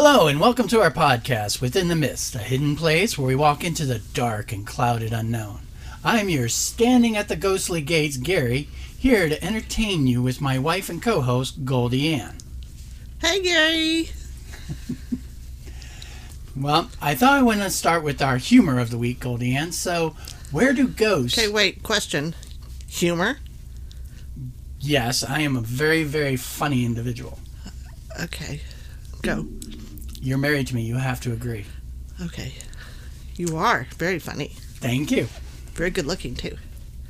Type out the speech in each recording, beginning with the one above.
Hello, and welcome to our podcast, Within the Mist, a hidden place where we walk into the dark and clouded unknown. I'm your standing at the ghostly gates, Gary, here to entertain you with my wife and co host, Goldie Ann. Hey, Gary. Well, I thought I wanted to start with our humor of the week, Goldie Ann. So, where do ghosts. Okay, wait. Question. Humor? Yes, I am a very, very funny individual. Okay. Go. You're married to me, you have to agree. Okay. You are very funny. Thank you. Very good looking, too.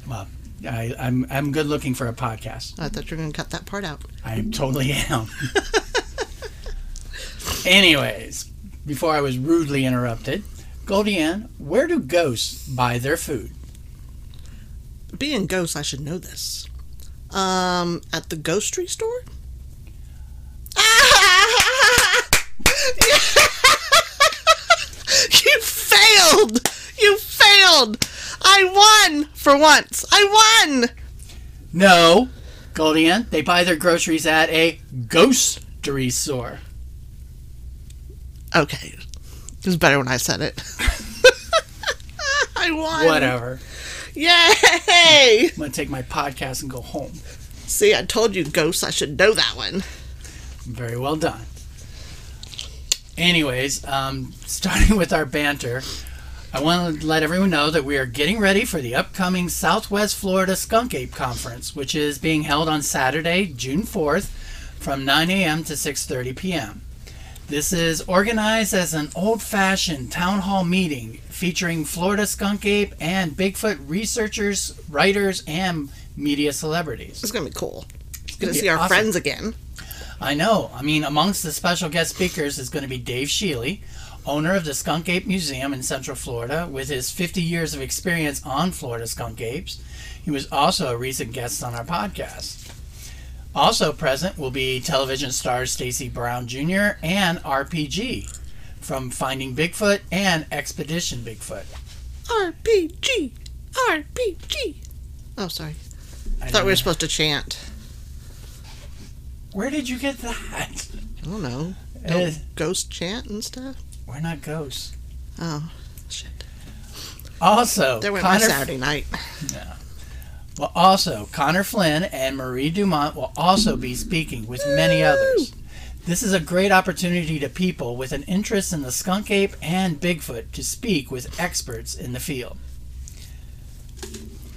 Well, I, I'm, I'm good looking for a podcast. I thought you were going to cut that part out. I totally am. Anyways, before I was rudely interrupted, Goldie Ann, where do ghosts buy their food? Being ghosts, I should know this. Um, at the ghostry store? you failed! You failed! I won for once. I won! No, Goldie Ann, they buy their groceries at a ghostery store. Okay. It was better when I said it. I won. Whatever. Yay! I'm going to take my podcast and go home. See, I told you, ghosts, I should know that one. Very well done. Anyways, um, starting with our banter, I want to let everyone know that we are getting ready for the upcoming Southwest Florida Skunk Ape Conference, which is being held on Saturday, June 4th, from 9 a.m. to 6:30 p.m. This is organized as an old-fashioned town hall meeting featuring Florida skunk ape and Bigfoot researchers, writers, and media celebrities. It's gonna be cool. gonna Gonna be see our awesome. friends again. I know. I mean, amongst the special guest speakers is going to be Dave Shealy, owner of the Skunk Ape Museum in Central Florida, with his 50 years of experience on Florida skunk apes. He was also a recent guest on our podcast. Also present will be television stars Stacy Brown Jr. and RPG from Finding Bigfoot and Expedition Bigfoot. RPG, RPG. Oh, sorry. I I thought we were supposed to chant. Where did you get that? I don't know. Uh, Don't ghost chant and stuff. We're not ghosts. Oh, shit. Also, There went my Connor Saturday night. Yeah. Well, also, Connor Flynn and Marie Dumont will also be speaking with many others. This is a great opportunity to people with an interest in the skunk ape and Bigfoot to speak with experts in the field.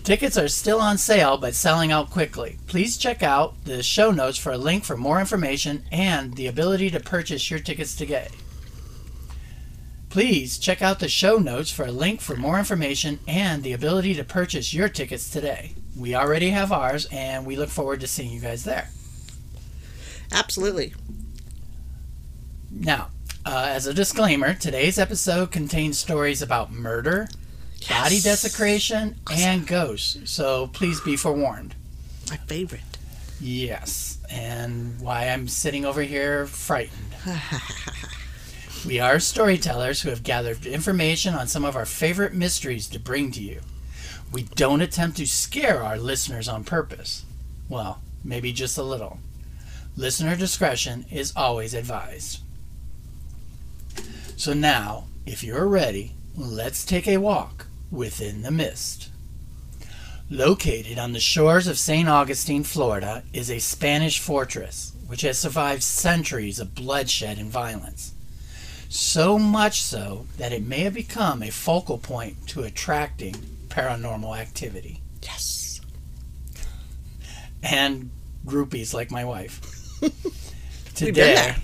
Tickets are still on sale but selling out quickly. Please check out the show notes for a link for more information and the ability to purchase your tickets today. Please check out the show notes for a link for more information and the ability to purchase your tickets today. We already have ours, and we look forward to seeing you guys there. Absolutely. Now, uh, as a disclaimer, today's episode contains stories about murder, body Yes. desecration, and ghosts, so please be forewarned. My favorite. Yes, and why I'm sitting over here frightened. we are storytellers who have gathered information on some of our favorite mysteries to bring to you. We don't attempt to scare our listeners on purpose. Well, maybe just a little. Listener discretion is always advised. So now, if you're ready, let's take a walk within the mist. Located on the shores of St. Augustine, Florida, is a Spanish fortress which has survived centuries of bloodshed and violence. So much so that it may have become a focal point to attracting paranormal activity Yes. and groupies like my wife. We've been Today, there.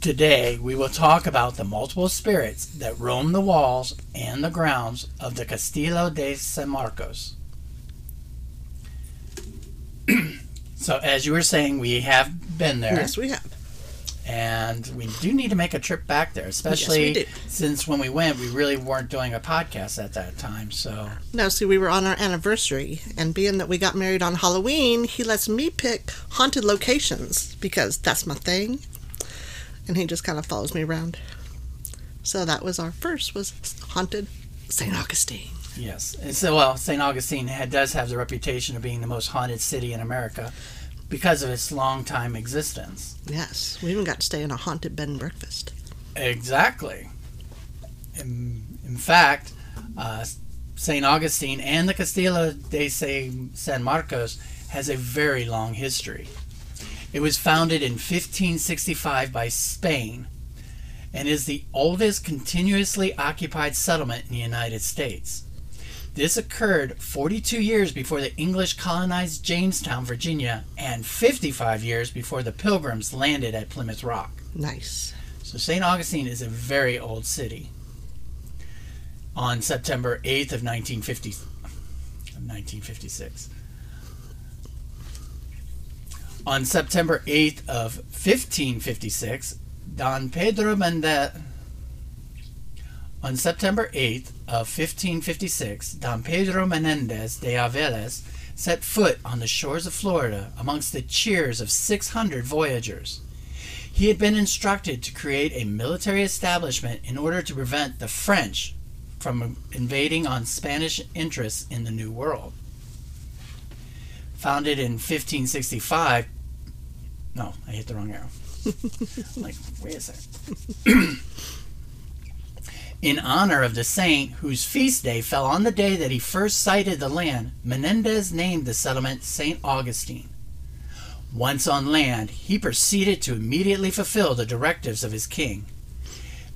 today we will talk about the multiple spirits that roam the walls and the grounds of the Castillo de San Marcos. so, as you were saying, we have been there, Yes, we have. And we do need to make a trip back there, especially do. since when we went, we really weren't doing a podcast at that time. So, No, see, we were on our anniversary, and being that we got married on Halloween, he lets me pick haunted locations because that's my thing, and he just kind of follows me around. So that was our first was haunted St. Augustine. yes, and so well, St. Augustine had, does have the reputation of being the most haunted city in America. Because of its long time existence. Yes, we even got to stay in a haunted bed and breakfast. Exactly. In, in fact, uh, St. Augustine and the Castillo de San Marcos has a very long history. It was founded in 1565 by Spain and is the oldest continuously occupied settlement in the United States. This occurred 42 years before the English colonized Jamestown, Virginia, and 55 years before the Pilgrims landed at Plymouth Rock. Nice. So St. Augustine is a very old city. On September 8th of 1950, 1956. On September 8th of 1556, Don Pedro Mendez on September 8th of 1556, Don Pedro Menendez de Aviles set foot on the shores of Florida amongst the cheers of 600 voyagers. He had been instructed to create a military establishment in order to prevent the French from invading on Spanish interests in the New World. Founded in 1565, no, I hit the wrong arrow. like, wait a second. In honor of the saint whose feast day fell on the day that he first sighted the land, Menendez named the settlement St. Augustine. Once on land, he proceeded to immediately fulfill the directives of his king.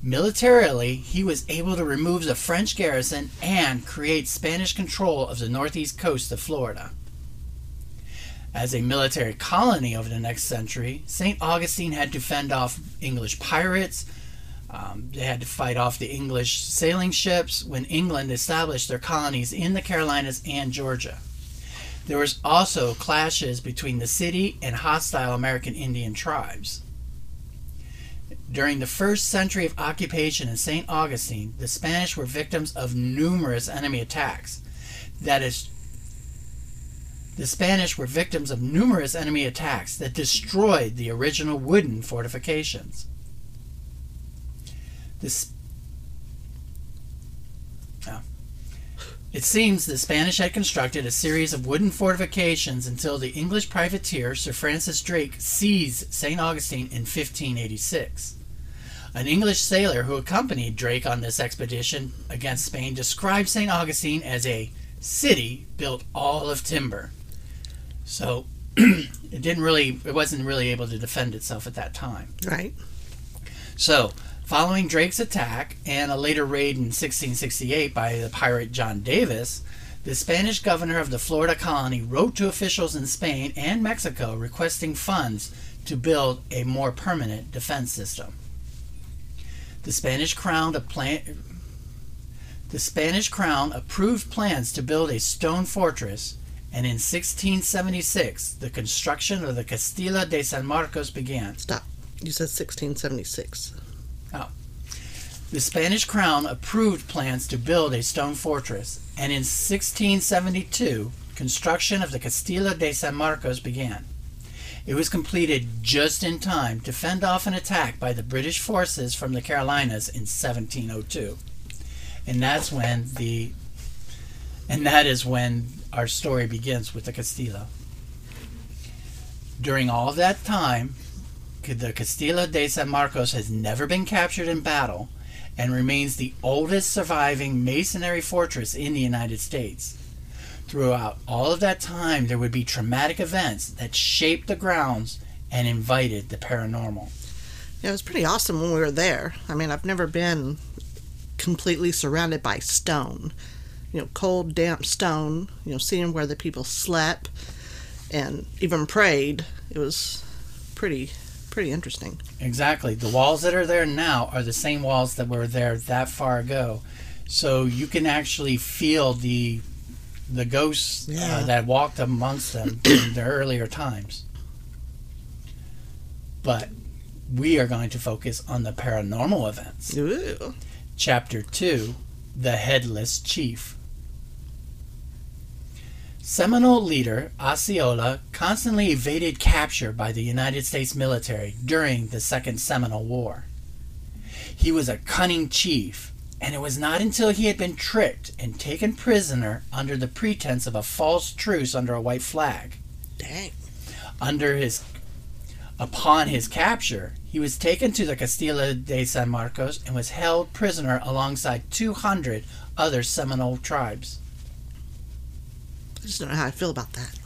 Militarily, he was able to remove the French garrison and create Spanish control of the northeast coast of Florida. As a military colony over the next century, St. Augustine had to fend off English pirates, um, they had to fight off the English sailing ships when England established their colonies in the Carolinas and Georgia. There was also clashes between the city and hostile American Indian tribes. During the first century of occupation in St. Augustine, the Spanish were victims of numerous enemy attacks. That is, the Spanish were victims of numerous enemy attacks that destroyed the original wooden fortifications. This. Oh. It seems the Spanish had constructed a series of wooden fortifications until the English privateer Sir Francis Drake seized St. Augustine in 1586. An English sailor who accompanied Drake on this expedition against Spain described St. Augustine as a city built all of timber. So it didn't really, it wasn't really able to defend itself at that time. Right. So Following Drake's attack and a later raid in 1668 by the pirate John Davis, the Spanish governor of the Florida colony wrote to officials in Spain and Mexico requesting funds to build a more permanent defense system. The Spanish crown plan- the Spanish crown approved plans to build a stone fortress, and in 1676 the construction of the Castillo de San Marcos began. Stop. You said 1676. Oh. The Spanish crown approved plans to build a stone fortress, and in 1672, construction of the Castillo de San Marcos began. It was completed just in time to fend off an attack by the British forces from the Carolinas in 1702. And that's when the and that is when our story begins with the Castillo. During all that time, the Castillo de San Marcos has never been captured in battle and remains the oldest surviving masonry fortress in the United States. Throughout all of that time, there would be traumatic events that shaped the grounds and invited the paranormal. It was pretty awesome when we were there. I mean, I've never been completely surrounded by stone. You know, cold, damp stone, you know, seeing where the people slept and even prayed. It was pretty pretty interesting. Exactly. The walls that are there now are the same walls that were there that far ago. So you can actually feel the the ghosts uh, yeah. uh, that walked amongst them in their earlier times. But we are going to focus on the paranormal events. Ooh. Chapter 2 The Headless Chief. Seminole leader Osceola constantly evaded capture by the United States military during the Second Seminole War. He was a cunning chief, and it was not until he had been tricked and taken prisoner under the pretense of a false truce under a white flag. Dang. Under his upon his capture, he was taken to the Castillo de San Marcos and was held prisoner alongside 200 other Seminole tribes. I just don't know how I feel about that.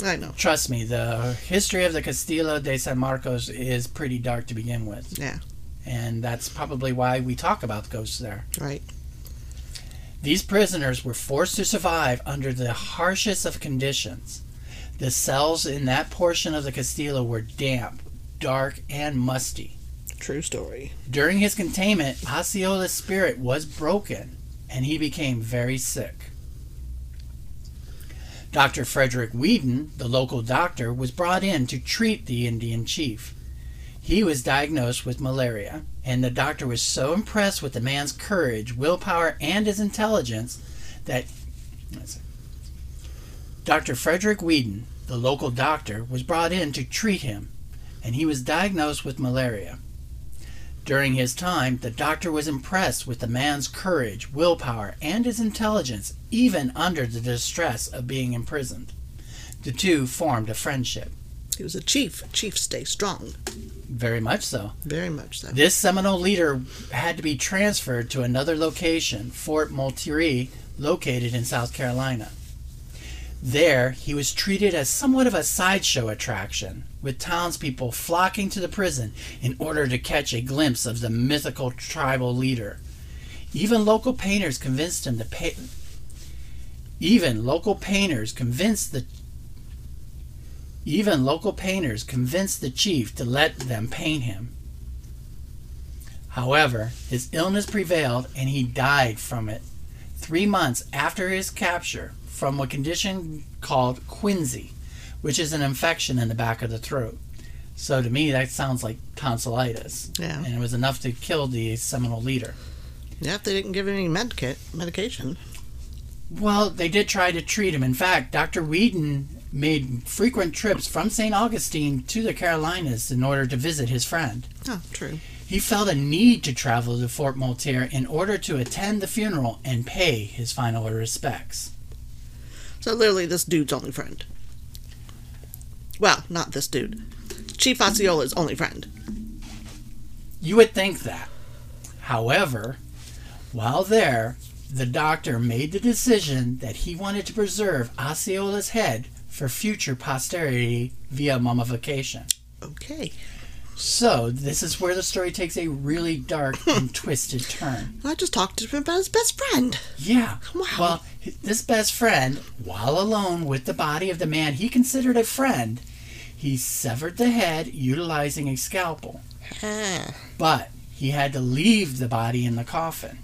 I know. Trust me, the history of the Castillo de San Marcos is pretty dark to begin with, Yeah, and that's probably why we talk about ghosts there. right. These prisoners were forced to survive under the harshest of conditions. The cells in that portion of the Castillo were damp, dark, and musty. True story. During his containment, Osceola's spirit was broken and he became very sick. Dr. Frederick Weedon, the local doctor, was brought in to treat the Indian chief. He was diagnosed with malaria, and the doctor was so impressed with the man's courage, willpower, and his intelligence that. Dr. Frederick Weedon, the local doctor, was brought in to treat him, and he was diagnosed with malaria. During his time, the doctor was impressed with the man's courage, willpower, and his intelligence, even under the distress of being imprisoned. The two formed a friendship. He was a chief. Chiefs stay strong. Very much so. Very much so. This Seminole leader had to be transferred to another location, Fort Moultrie, located in South Carolina. There, he was treated as somewhat of a sideshow attraction, with townspeople flocking to the prison in order to catch a glimpse of the mythical tribal leader. Even local painters convinced him to pay. Even local painters convinced the even local painters convinced the chief to let them paint him. However, his illness prevailed and he died from it three months after his capture from a condition called quinsy, which is an infection in the back of the throat. So to me, that sounds like tonsillitis. Yeah. And it was enough to kill the Seminole leader. Yeah, if they didn't give him any medica- medication. Well, they did try to treat him. In fact, Dr. Weedon made frequent trips from St. Augustine to the Carolinas in order to visit his friend. Oh, true. He felt a need to travel to Fort Moultrie in order to attend the funeral and pay his final respects. So literally, this dude's only friend. Well, not this dude. Chief Osceola's only friend. You would think that. However, while there, the doctor made the decision that he wanted to preserve Osceola's head for future posterity via mummification. Okay. So, this is where the story takes a really dark and twisted turn. I just talked to him about his best friend. Yeah. Wow. Well, this best friend, while alone with the body of the man he considered a friend, he severed the head utilizing a scalpel. But he had to leave the body in the coffin.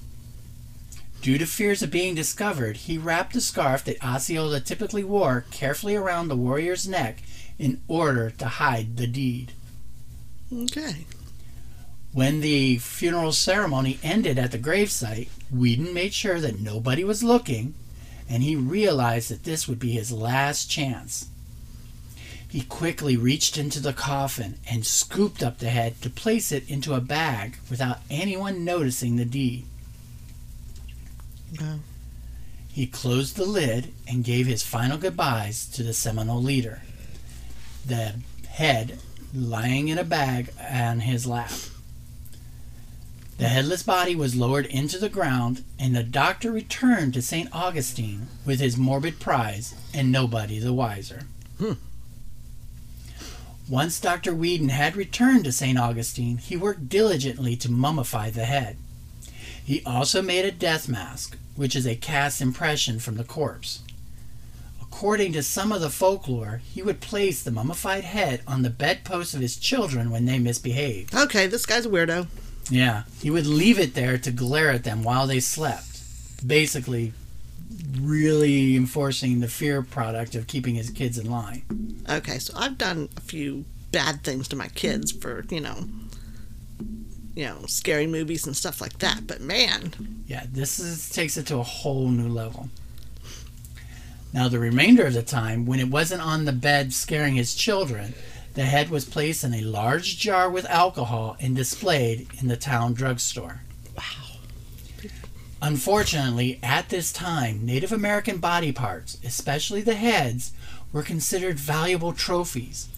Due to fears of being discovered, he wrapped the scarf that Osceola typically wore carefully around the warrior's neck in order to hide the deed. Okay. When the funeral ceremony ended at the gravesite, Weedon made sure that nobody was looking, and he realized that this would be his last chance. He quickly reached into the coffin and scooped up the head to place it into a bag without anyone noticing the deed. Wow. He closed the lid and gave his final goodbyes to the Seminole leader, the head lying in a bag on his lap. The headless body was lowered into the ground, and the doctor returned to St. Augustine with his morbid prize, and nobody the wiser. Hmm. Once Dr. Weedon had returned to St. Augustine, he worked diligently to mummify the head. He also made a death mask, which is a cast impression from the corpse. According to some of the folklore, he would place the mummified head on the bedposts of his children when they misbehaved. Okay, this guy's a weirdo. Yeah, he would leave it there to glare at them while they slept. Basically, really enforcing the fear product of keeping his kids in line. Okay, so I've done a few bad things to my kids for, you know, you know, scary movies and stuff like that. But man, Yeah, this is, takes it to a whole new level. Now, the remainder of the time, when it wasn't on the bed scaring his children, the head was placed in a large jar with alcohol and displayed in the town drugstore. wow. Unfortunately, at this time, Native American body parts, especially the heads, were considered valuable trophies.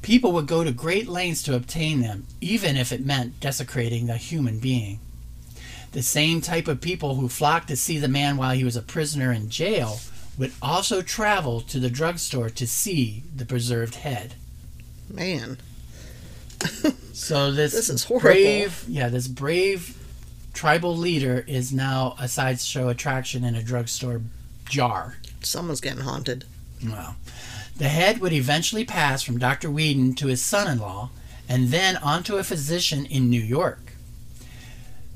People would go to great lengths to obtain them, even if it meant desecrating a human being. The same type of people who flocked to see the man while he was a prisoner in jail would also travel to the drugstore to see the preserved head. Man. So this, This is horrible. brave, yeah, this brave tribal leader is now a sideshow attraction in a drugstore jar. Someone's getting haunted. Well, the head would eventually pass from Dr. Weedon to his son-in-law, and then on to a physician in New York.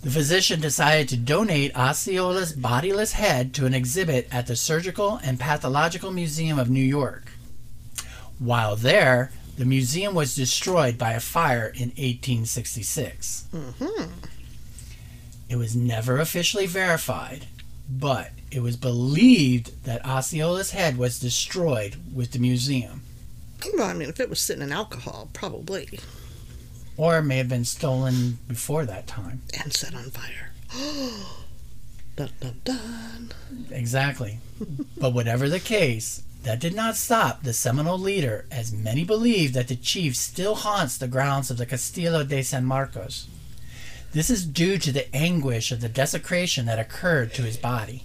The physician decided to donate Osceola's bodiless head to an exhibit at the Surgical and Pathological Museum of New York. While there, the museum was destroyed by a fire in 1866. hmm It was never officially verified, but it was believed that Osceola's head was destroyed with the museum, Well, I mean, if it was sitting in alcohol, probably. Or it may have been stolen before that time. And set on fire. dun dun dun. Exactly. but whatever the case, that did not stop the Seminole leader, as many believe that the chief still haunts the grounds of the Castillo de San Marcos. This is due to the anguish of the desecration that occurred to his body.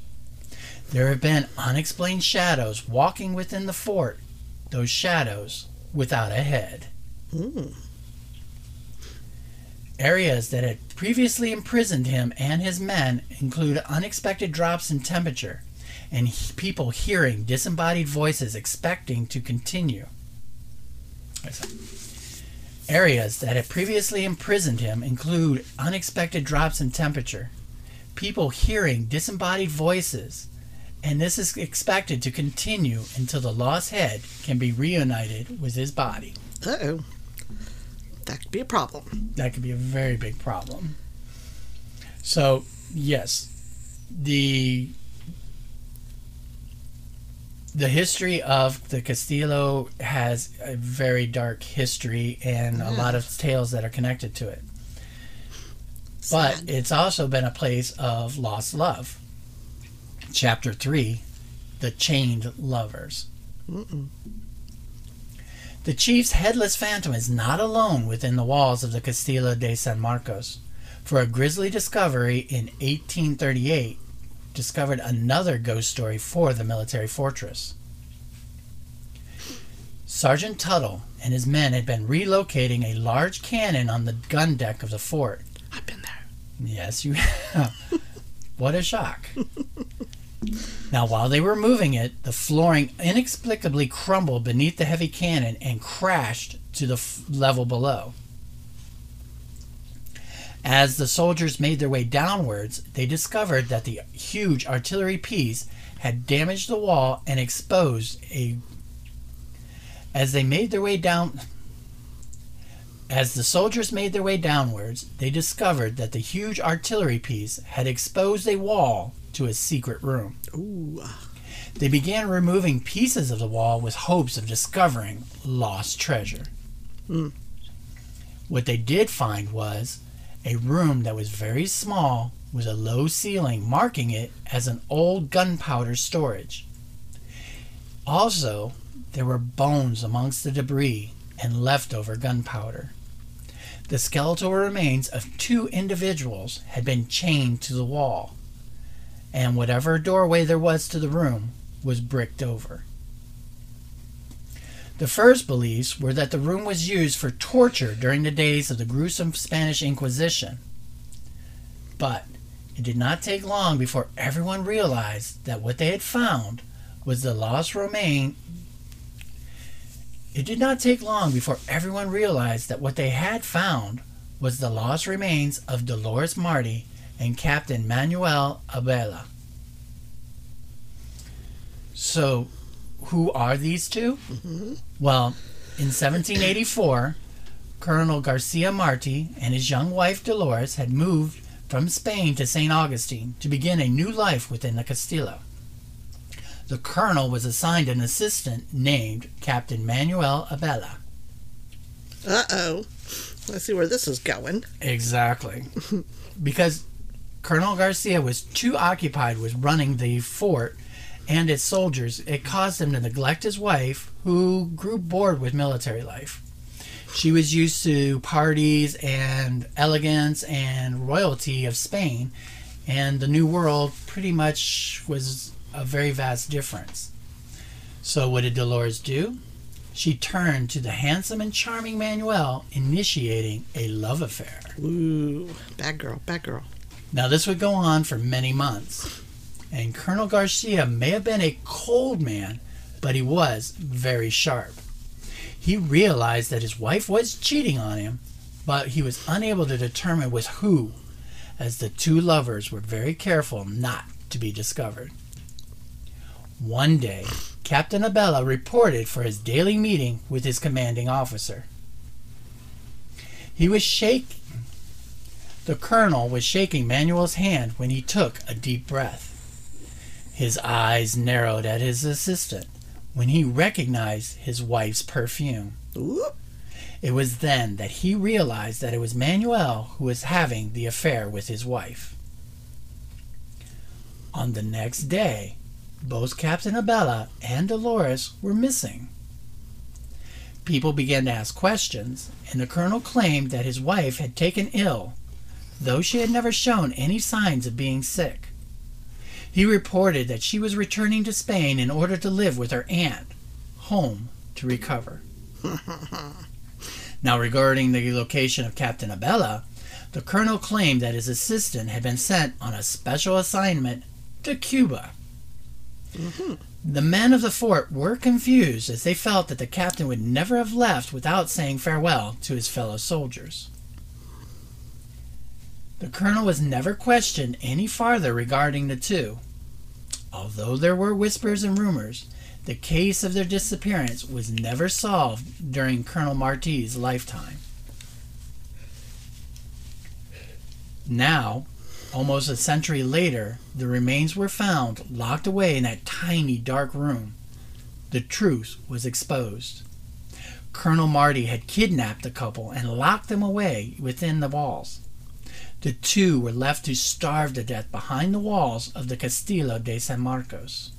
There have been unexplained shadows walking within the fort, those shadows without a head. Mm. Areas that had previously imprisoned him and his men include unexpected drops in temperature and he- people hearing disembodied voices expecting to continue. Areas that had previously imprisoned him include unexpected drops in temperature, people hearing disembodied voices, and this is expected to continue until the lost head can be reunited with his body. Uh oh. That could be a problem. that could be a very big problem. So, yes, the the history of the Castillo has a very dark history and a lot of mm-hmm. tales that are connected to it. But it's also been a place of lost love. Chapter 3 The Chained Lovers. Mm-mm. The chief's headless phantom is not alone within the walls of the Castillo de San Marcos, for a grisly discovery in 1838 discovered another ghost story for the military fortress. Sergeant Tuttle and his men had been relocating a large cannon on the gun deck of the fort. I've been there. Yes, you have. what a shock. Now, while they were moving it, the flooring inexplicably crumbled beneath the heavy cannon and crashed to the f- level below. As the soldiers made their way downwards, they discovered that the huge artillery piece had damaged the wall and exposed a. As they made their way down. As the soldiers made their way downwards, they discovered that the huge artillery piece had exposed a wall to a secret room. Ooh. They began removing pieces of the wall with hopes of discovering lost treasure. Hmm. What they did find was a room that was very small with a low ceiling, marking it as an old gunpowder storage. Also, there were bones amongst the debris and leftover gunpowder. The skeletal remains of two individuals had been chained to the wall, and whatever doorway there was to the room was bricked over. The first beliefs were that the room was used for torture during the days of the gruesome Spanish Inquisition. But it did not take long before everyone realized that what they had found was the lost remain. It did not take long before everyone realized that what they had found was the lost remains of Dolores Marti and Captain Manuel Abela. So, who are these 2 Well, in 1784, Colonel Garcia Marti and his young wife Dolores had moved from Spain to St. Augustine to begin a new life within the Castillo. The colonel was assigned an assistant named Captain Manuel Abela. Uh oh. Let's see where this is going. Exactly. because Colonel Garcia was too occupied with running the fort and its soldiers, it caused him to neglect his wife, who grew bored with military life. She was used to parties and elegance and royalty of Spain, and the New World pretty much was a very vast difference. So, what did Dolores do? She turned to the handsome and charming Manuel, initiating a love affair. Ooh, bad girl, bad girl. Now, this would go on for many months, and Colonel Garcia may have been a cold man, but he was very sharp. He realized that his wife was cheating on him, but he was unable to determine with who, as the two lovers were very careful not to be discovered. One day, Captain Abella reported for his daily meeting with his commanding officer. He was shaking. The colonel was shaking Manuel's hand when he took a deep breath. His eyes narrowed at his assistant when he recognized his wife's perfume. Ooh. It was then that he realized that it was Manuel who was having the affair with his wife. On the next day, both Captain Abella and Dolores were missing. People began to ask questions, and the colonel claimed that his wife had taken ill, though she had never shown any signs of being sick. He reported that she was returning to Spain in order to live with her aunt, home to recover. now, regarding the location of Captain Abella, the colonel claimed that his assistant had been sent on a special assignment to Cuba. Mm-hmm. The men of the fort were confused as they felt that the captain would never have left without saying farewell to his fellow soldiers. The colonel was never questioned any farther regarding the two. Although there were whispers and rumors, the case of their disappearance was never solved during Colonel Marti's lifetime. Now, almost a century later, the remains were found locked away in that tiny dark room. The truth was exposed. Colonel Marti had kidnapped the couple and locked them away within the walls. The two were left to starve to death behind the walls of the Castillo de San Marcos.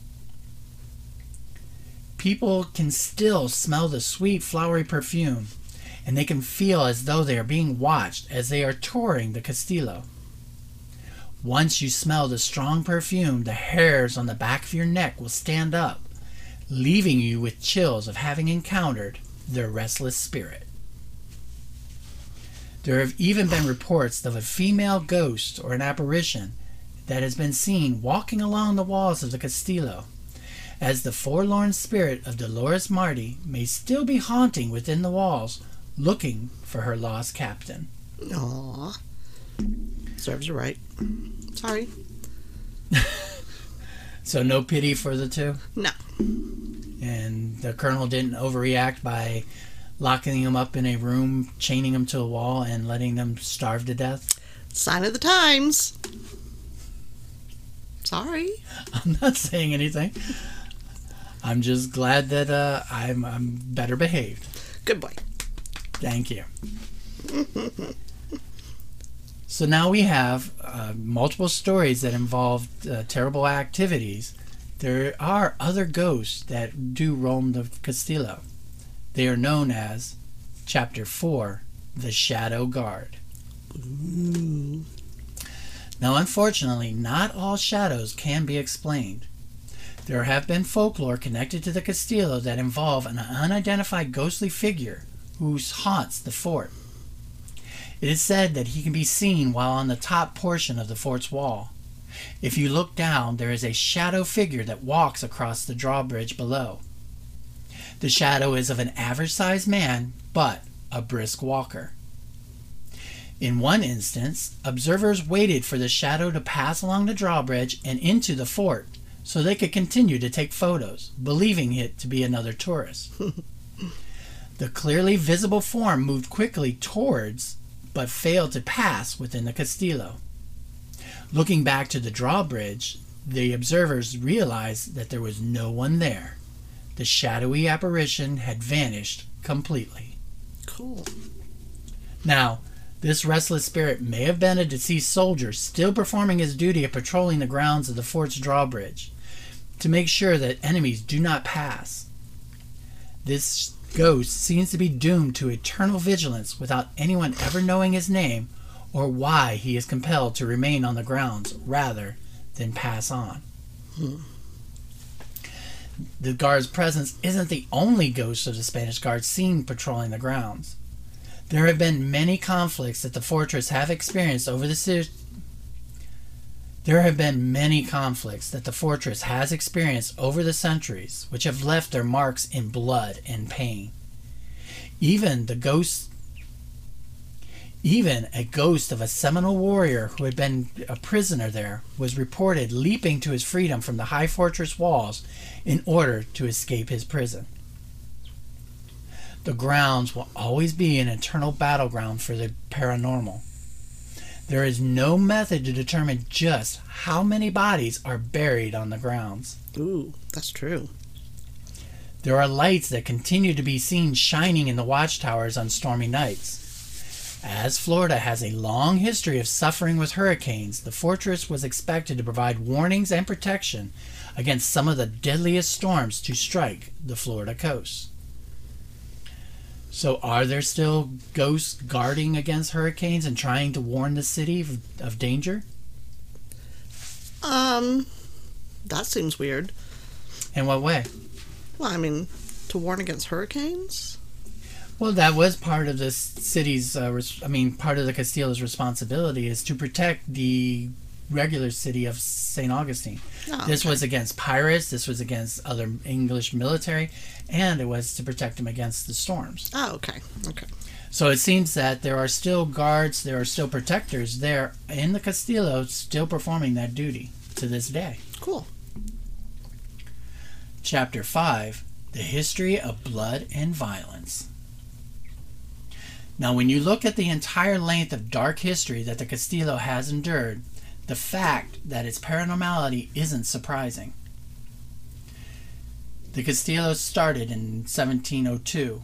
People can still smell the sweet, flowery perfume, and they can feel as though they are being watched as they are touring the Castillo. Once you smell the strong perfume, the hairs on the back of your neck will stand up, leaving you with chills of having encountered their restless spirit. There have even been reports of a female ghost or an apparition that has been seen walking along the walls of the Castillo, as the forlorn spirit of Dolores Marti may still be haunting within the walls, looking for her lost captain. Aw. Serves her right. Sorry. So, no pity for the two? No. And the colonel didn't overreact by locking them up in a room, chaining them to a wall, and letting them starve to death? Sign of the times. Sorry. I'm not saying anything. I'm just glad that uh, I'm, I'm better behaved. Good boy. Thank you. so now we have uh, multiple stories that involve uh, terrible activities. There are other ghosts that do roam the Castillo. They are known as Chapter 4 The Shadow Guard. Now, unfortunately, not all shadows can be explained. There have been folklore connected to the Castillo that involve an unidentified ghostly figure who haunts the fort. It is said that he can be seen while on the top portion of the fort's wall. If you look down, there is a shadow figure that walks across the drawbridge below. The shadow is of an average sized man, but a brisk walker. In one instance, observers waited for the shadow to pass along the drawbridge and into the fort so they could continue to take photos, believing it to be another tourist. the clearly visible form moved quickly towards, but failed to pass within the Castillo. Looking back to the drawbridge, the observers realized that there was no one there. The shadowy apparition had vanished completely. Cool. Now, this restless spirit may have been a deceased soldier still performing his duty of patrolling the grounds of the fort's drawbridge. to make sure that enemies do not pass. This ghost seems to be doomed to eternal vigilance without anyone ever knowing his name or why he is compelled to remain on the grounds rather than pass on. Hmm. The guard's presence isn't the only ghost of the Spanish guard seen patrolling the grounds. There have been many conflicts that the fortress have experienced over the se- there have been many conflicts that the fortress has experienced over the centuries, which have left their marks in blood and pain. Even the ghost even a ghost of a Seminole warrior who had been a prisoner there was reported leaping to his freedom from the high fortress walls in order to escape his prison. The grounds will always be an eternal battleground for the paranormal. There is no method to determine just how many bodies are buried on the grounds. Ooh, that's true. There are lights that continue to be seen shining in the watchtowers on stormy nights. As Florida has a long history of suffering with hurricanes, the fortress was expected to provide warnings and protection against some of the deadliest storms to strike the Florida coast. So, are there still ghosts guarding against hurricanes and trying to warn the city of, of danger? Um, that seems weird. In what way? Well, I mean, to warn against hurricanes? Well, that was part of the city's. Uh, res- I mean, part of the Castillo's responsibility is to protect the regular city of St. Augustine. Oh, This okay. was against pirates. This was against other English military, and it was to protect them against the storms. Oh, okay. Okay. So it seems that there are still guards, there are still protectors there in the Castillo, still performing that duty to this day. Cool. Chapter 5 The History of Blood and Violence. Now, when you look at the entire length of dark history that the Castillo has endured, the fact that its paranormality isn't surprising. The Castillo started in 1702,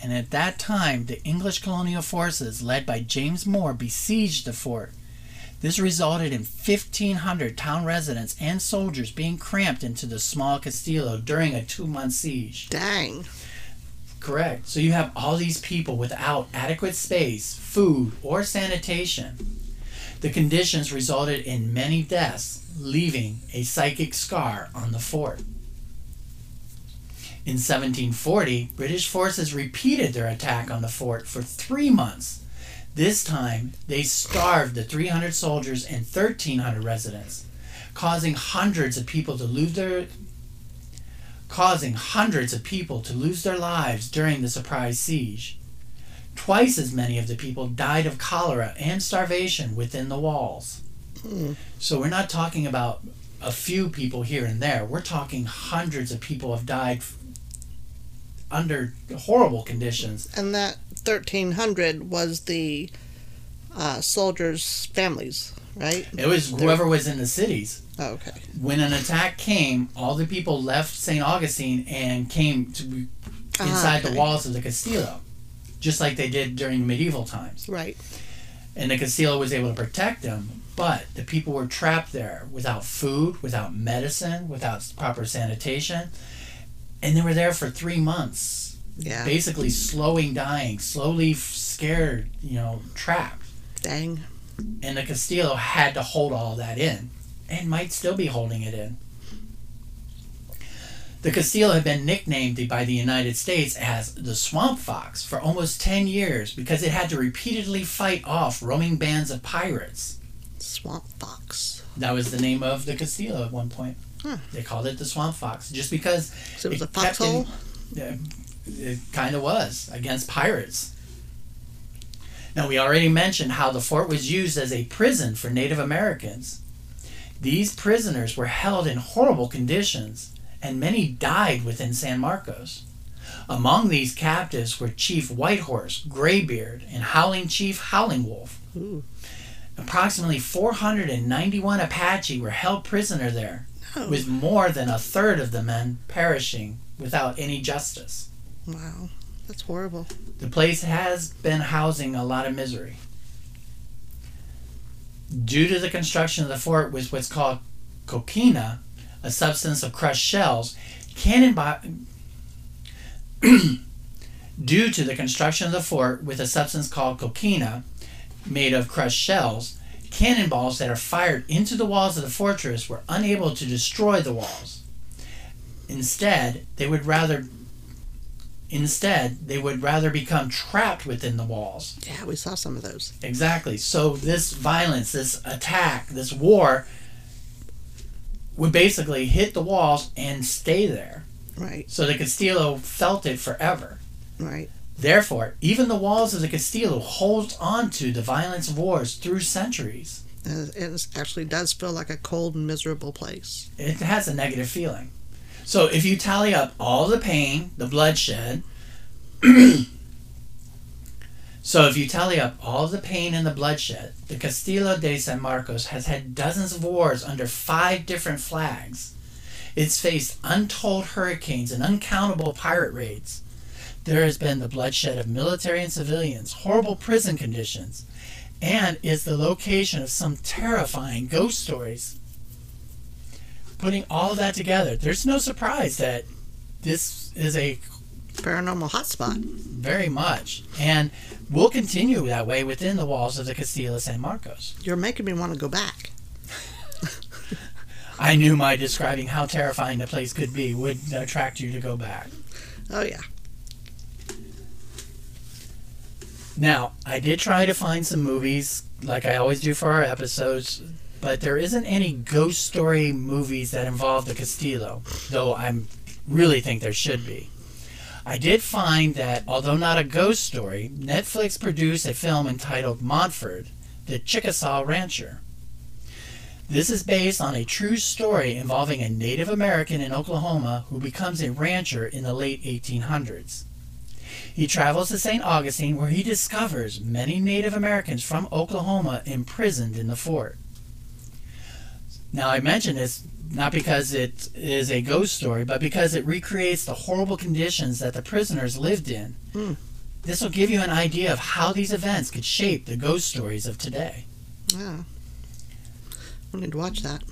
and at that time, the English colonial forces led by James Moore besieged the fort. This resulted in 1,500 town residents and soldiers being cramped into the small Castillo during a two month siege. Dang. Correct. So you have all these people without adequate space, food, or sanitation. The conditions resulted in many deaths, leaving a psychic scar on the fort. In 1740, British forces repeated their attack on the fort for three months. This time, they starved the 300 soldiers and 1,300 residents, causing hundreds of people to lose their causing hundreds of people to lose their lives during the surprise siege. Twice as many of the people died of cholera and starvation within the walls. Hmm. So we're not talking about a few people here and there. We're talking hundreds of people have died under horrible conditions. And that 1,300 was the uh, soldiers' families, right? It was whoever was in the cities. Oh, okay. When an attack came, all the people left St. Augustine and came to be Ah, inside okay. the walls of the Castillo, just like they did during medieval times. Right. And the Castillo was able to protect them, but the people were trapped there without food, without medicine, without proper sanitation, and they were there for three months, Yeah. basically slowing dying, slowly scared, you know, trapped. Dang. And the Castillo had to hold all that in, and might still be holding it in. The Castillo had been nicknamed by the United States as the Swamp Fox for almost 10 years because it had to repeatedly fight off roaming bands of pirates. Swamp fox. That was the name of the Castillo at one point. Huh. They called it the Swamp Fox just because So it was a kept foxhole? it kind of was against pirates. Now, we already mentioned how the fort was used as a prison for Native Americans. These prisoners were held in horrible conditions, and many died within San Marcos. Among these captives were Chief Whitehorse, Graybeard, and Howling Chief Howling Wolf. Ooh. Approximately 491 Apache were held prisoner there, Oh. with more than a third of the men perishing without any justice. Wow. That's horrible. The place has been housing a lot of misery. Due to the construction of the fort with what's called coquina, a substance of crushed shells, cannonball. due to the construction of the fort with a substance called coquina, made of crushed shells, cannonballs that are fired into the walls of the fortress were unable to destroy the walls. Instead, they would rather instead they would rather become trapped within the walls. Yeah, we saw some of those. Exactly. So this violence, this attack, this war would basically hit the walls and stay there. Right, So the Castillo felt it forever. right. Therefore, even the walls of the Castillo hold on to the violence of wars through centuries. Uh, It actually does feel like a cold and miserable place. It has a negative feeling. So if you tally up all the pain, the bloodshed, so if you tally up all the pain and the bloodshed, the Castillo de San Marcos has had dozens of wars under five different flags. It's faced untold hurricanes and uncountable pirate raids. There has been the bloodshed of military and civilians, horrible prison conditions, and is the location of some terrifying ghost stories. Putting all that together, there's no surprise that this is a Paranormal hotspot. very much, and we'll continue that way within the walls of the Castillo San Marcos. You're making me want to go back. I knew my describing how terrifying the place could be would attract you to go back. Oh, yeah. Now, I did try to find some movies, like I always do for our episodes, but there isn't any ghost story movies that involve the Castillo, though I really think there should be. I did find that, although not a ghost story, Netflix produced a film entitled Montford, the Chickasaw Rancher. This is based on a true story involving a Native American in Oklahoma who becomes a rancher in the late 1800s. He travels to St. Augustine where he discovers many Native Americans from Oklahoma imprisoned in the fort. Now, I mention this not because it is a ghost story, but because it recreates the horrible conditions that the prisoners lived in. Hmm. This will give you an idea of how these events could shape the ghost stories of today. Yeah. We need to watch that.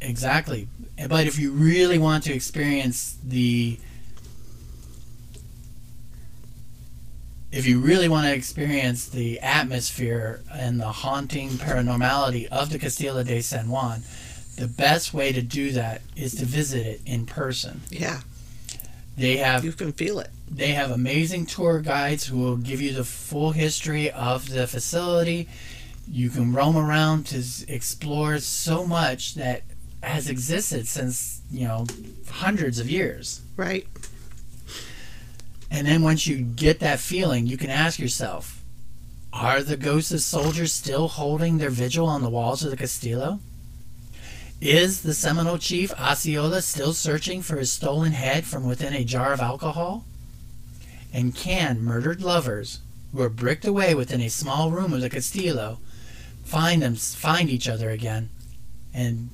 Exactly. But if you really want to experience the if you really want to experience the atmosphere and the haunting paranormality of the Castillo de San Juan, the best way to do that is to visit it in person. Yeah, They have you can feel it. they have amazing tour guides who will give you the full history of the facility. You can roam around to explore so much that has existed since, you know, hundreds of years. Right. And then once you get that feeling, you can ask yourself, are the ghosts of soldiers still holding their vigil on the walls of the Castillo? Is the Seminole chief Osceola still searching for his stolen head from within a jar of alcohol? And can murdered lovers who are bricked away within a small room of the Castillo find them find each other again? And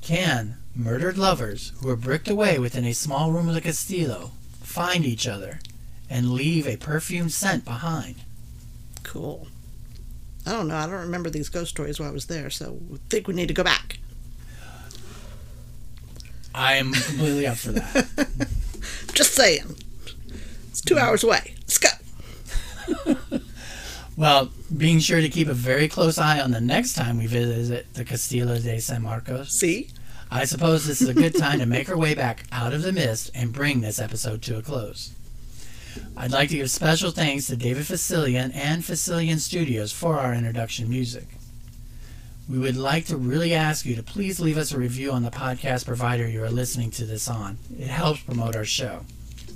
can murdered lovers who are bricked away within a small room of the Castillo find each other and leave a perfumed scent behind? Cool. I don't know. I don't remember these ghost stories while I was there, so I think we need to go back. I am completely up for that. Just saying. It's two hours away. Let's go. Well, being sure to keep a very close eye on the next time we visit the Castillo de San Marcos. See? I suppose this is a good time to make our way back out of the mist and bring this episode to a close. I'd like to give special thanks to David Facilian and Facilian Studios for our introduction music. We would like to really ask you to please leave us a review on the podcast provider you are listening to this on. It helps promote our show.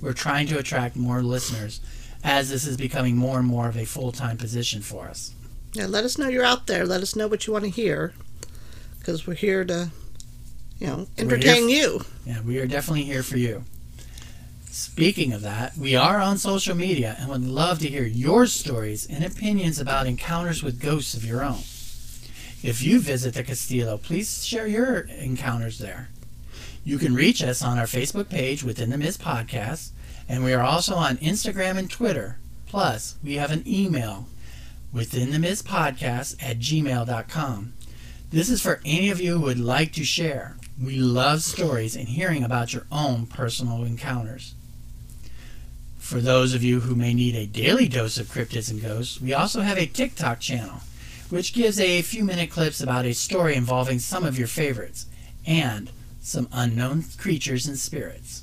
We're trying to attract more listeners as this is becoming more and more of a full time position for us. Yeah, let us know you're out there. Let us know what you want to hear. Because we're here to, you know, entertain f- you. Yeah, we are definitely here for you. Speaking of that, we are on social media and would love to hear your stories and opinions about encounters with ghosts of your own. If you visit the Castillo, please share your encounters there. You can reach us on our Facebook page within the Mist Podcast, and we are also on Instagram and Twitter. Plus, we have an email within the Mist Podcast at gmail.com. This is for any of you who would like to share. We love stories and hearing about your own personal encounters. For those of you who may need a daily dose of cryptids and ghosts, we also have a TikTok channel, which gives a few minute clips about a story involving some of your favorites and some unknown creatures and spirits.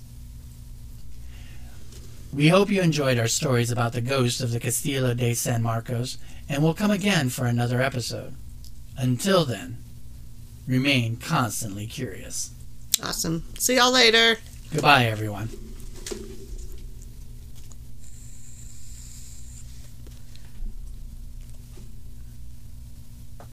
We hope you enjoyed our stories about the ghost of the Castillo de San Marcos and will come again for another episode. Until then, remain constantly curious. Awesome. See y'all later. Goodbye, everyone.